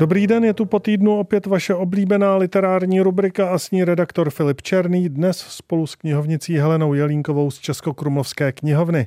Dobrý den, je tu po týdnu opět vaše oblíbená literární rubrika a s ní redaktor Filip Černý, dnes spolu s knihovnicí Helenou Jelínkovou z Českokrumlovské knihovny.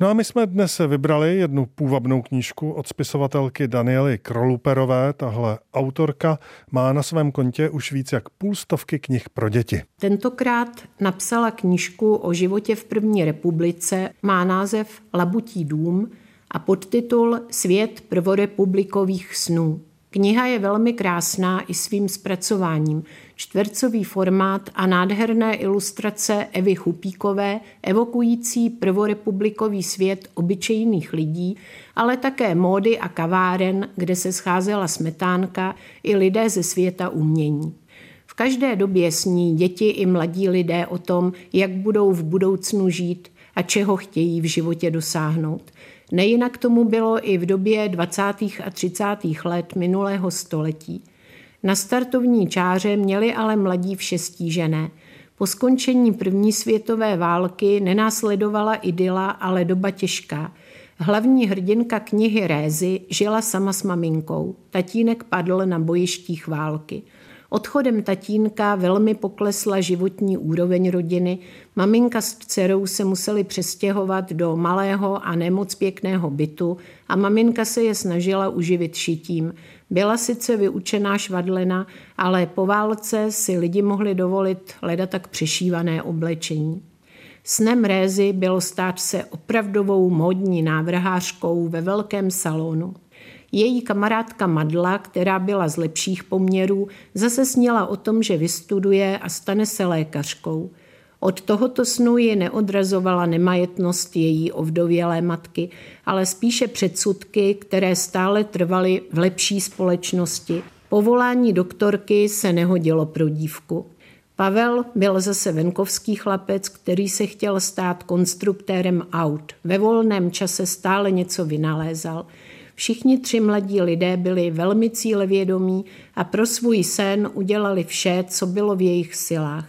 No a my jsme dnes vybrali jednu půvabnou knížku od spisovatelky Daniely Kroluperové. Tahle autorka má na svém kontě už víc jak půl stovky knih pro děti. Tentokrát napsala knížku o životě v první republice, má název Labutí dům a podtitul Svět prvorepublikových snů. Kniha je velmi krásná i svým zpracováním. Čtvercový formát a nádherné ilustrace Evy Chupíkové, evokující prvorepublikový svět obyčejných lidí, ale také módy a kaváren, kde se scházela smetánka i lidé ze světa umění. V každé době sní děti i mladí lidé o tom, jak budou v budoucnu žít a čeho chtějí v životě dosáhnout – Nejinak tomu bylo i v době 20. a 30. let minulého století. Na startovní čáře měli ale mladí vše stížené. Po skončení první světové války nenásledovala idyla, ale doba těžká. Hlavní hrdinka knihy Rézy žila sama s maminkou. Tatínek padl na bojištích války. Odchodem tatínka velmi poklesla životní úroveň rodiny. Maminka s dcerou se museli přestěhovat do malého a nemoc pěkného bytu a maminka se je snažila uživit šitím. Byla sice vyučená švadlena, ale po válce si lidi mohli dovolit leda tak přešívané oblečení. Snem Rézy bylo stát se opravdovou módní návrhářkou ve velkém salonu. Její kamarádka Madla, která byla z lepších poměrů, zase sněla o tom, že vystuduje a stane se lékařkou. Od tohoto snu ji neodrazovala nemajetnost její ovdovělé matky, ale spíše předsudky, které stále trvaly v lepší společnosti. Povolání doktorky se nehodilo pro dívku. Pavel byl zase venkovský chlapec, který se chtěl stát konstruktérem aut. Ve volném čase stále něco vynalézal – Všichni tři mladí lidé byli velmi cílevědomí a pro svůj sen udělali vše, co bylo v jejich silách.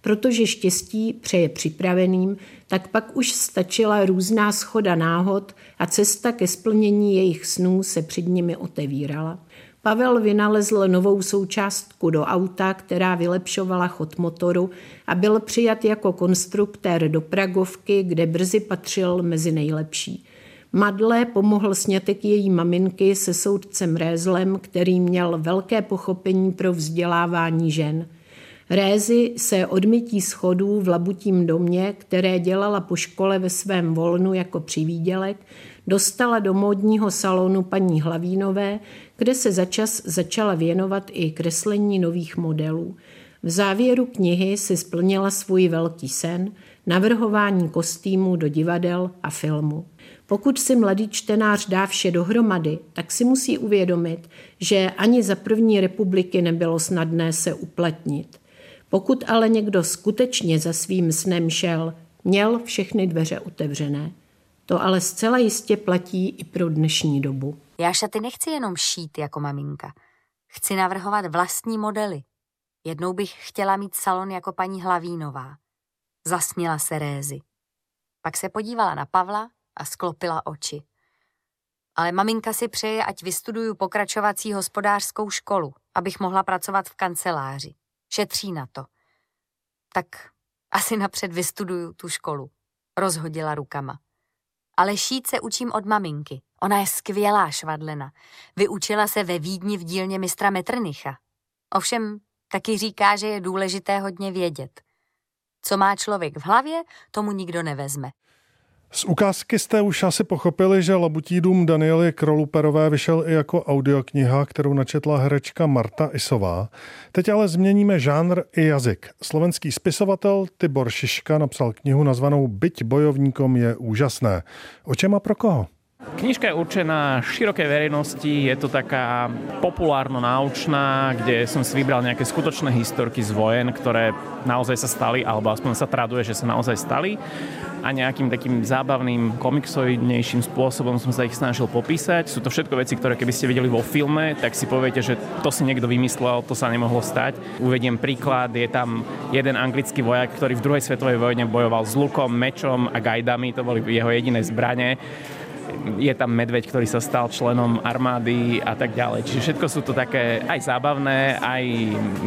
Protože štěstí přeje připraveným, tak pak už stačila různá schoda náhod a cesta ke splnění jejich snů se před nimi otevírala. Pavel vynalezl novou součástku do auta, která vylepšovala chod motoru a byl přijat jako konstruktér do Pragovky, kde brzy patřil mezi nejlepší. Madle pomohl snětek její maminky se soudcem Rézlem, který měl velké pochopení pro vzdělávání žen. Rézy se odmytí schodů v labutím domě, které dělala po škole ve svém volnu jako přivídělek, dostala do módního salonu paní Hlavínové, kde se začas začala věnovat i kreslení nových modelů. V závěru knihy si splnila svůj velký sen, navrhování kostýmů do divadel a filmu. Pokud si mladý čtenář dá vše dohromady, tak si musí uvědomit, že ani za první republiky nebylo snadné se uplatnit. Pokud ale někdo skutečně za svým snem šel, měl všechny dveře otevřené. To ale zcela jistě platí i pro dnešní dobu. Já šaty nechci jenom šít jako maminka. Chci navrhovat vlastní modely. Jednou bych chtěla mít salon jako paní Hlavínová. Zasněla se Rézy. Pak se podívala na Pavla a sklopila oči. Ale maminka si přeje, ať vystuduju pokračovací hospodářskou školu, abych mohla pracovat v kanceláři. Šetří na to. Tak asi napřed vystuduju tu školu. Rozhodila rukama. Ale šít se učím od maminky. Ona je skvělá švadlena. Vyučila se ve Vídni v dílně mistra Metrnicha. Ovšem taky říká, že je důležité hodně vědět. Co má člověk v hlavě, tomu nikdo nevezme. Z ukázky jste už asi pochopili, že Labutí dům Daniely Kroluperové vyšel i jako audiokniha, kterou načetla herečka Marta Isová. Teď ale změníme žánr i jazyk. Slovenský spisovatel Tibor Šiška napsal knihu nazvanou Byť bojovníkom je úžasné. O čem a pro koho? Knižka je určená širokej verejnosti, je to taká populárno-naučná, kde som si vybral nejaké skutočné historky z vojen, ktoré naozaj sa stali, alebo aspoň sa traduje, že sa naozaj stali. a nejakým takým zábavným komiksoidnejším spôsobom som sa ich snažil popísať. Sú to všetko veci, ktoré keby ste videli vo filme, tak si poviete, že to si niekto vymyslel, to sa nemohlo stať. Uvediem príklad, je tam jeden anglický vojak, ktorý v druhej svetovej vojne bojoval s lukom, mečom a gajdami, to boli jeho jediné zbranie je tam medveď, ktorý sa stal členom armády a tak ďalej. Čiže všetko sú to také aj zábavné, aj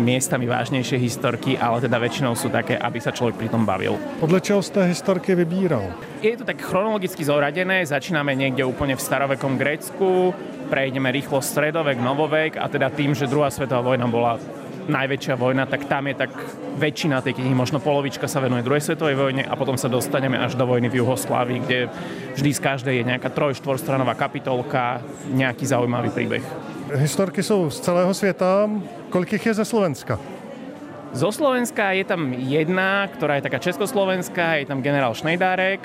miestami vážnejšie historky, ale teda väčšinou sú také, aby sa človek pri tom bavil. Podle čeho ste historky vybíral? Je to tak chronologicky zoradené, začíname niekde úplne v starovekom Grécku, prejdeme rýchlo stredovek, novovek a teda tým, že druhá svetová vojna bola najväčšia vojna, tak tam je tak väčšina tej knihy, možno polovička sa venuje druhej svetovej vojne a potom sa dostaneme až do vojny v Juhoslávii, kde vždy z každej je nejaká troj, štvorstranová kapitolka, nejaký zaujímavý príbeh. Historky jsou z celého světa. Kolik jich je ze Slovenska? Zo Slovenska je tam jedna, ktorá je taká československá, je tam generál Šnejdárek,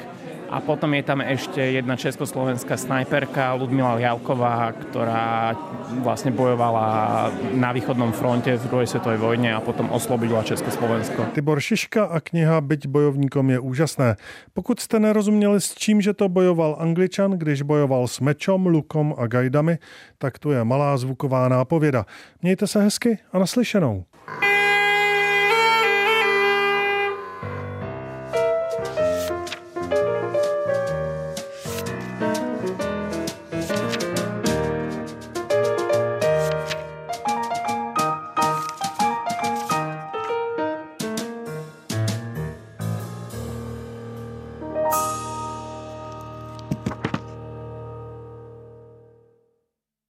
a potom je tam ešte jedna československá snajperka Ludmila Jalková, ktorá vlastne bojovala na východnom fronte v druhej svetovej vojne a potom oslobodila Československo. Tibor Šiška a kniha Byť bojovníkom je úžasné. Pokud jste nerozuměli s čím, že to bojoval Angličan, když bojoval s mečom, lukom a gajdami, tak tu je malá zvuková nápověda. Mějte se hezky a naslyšenou.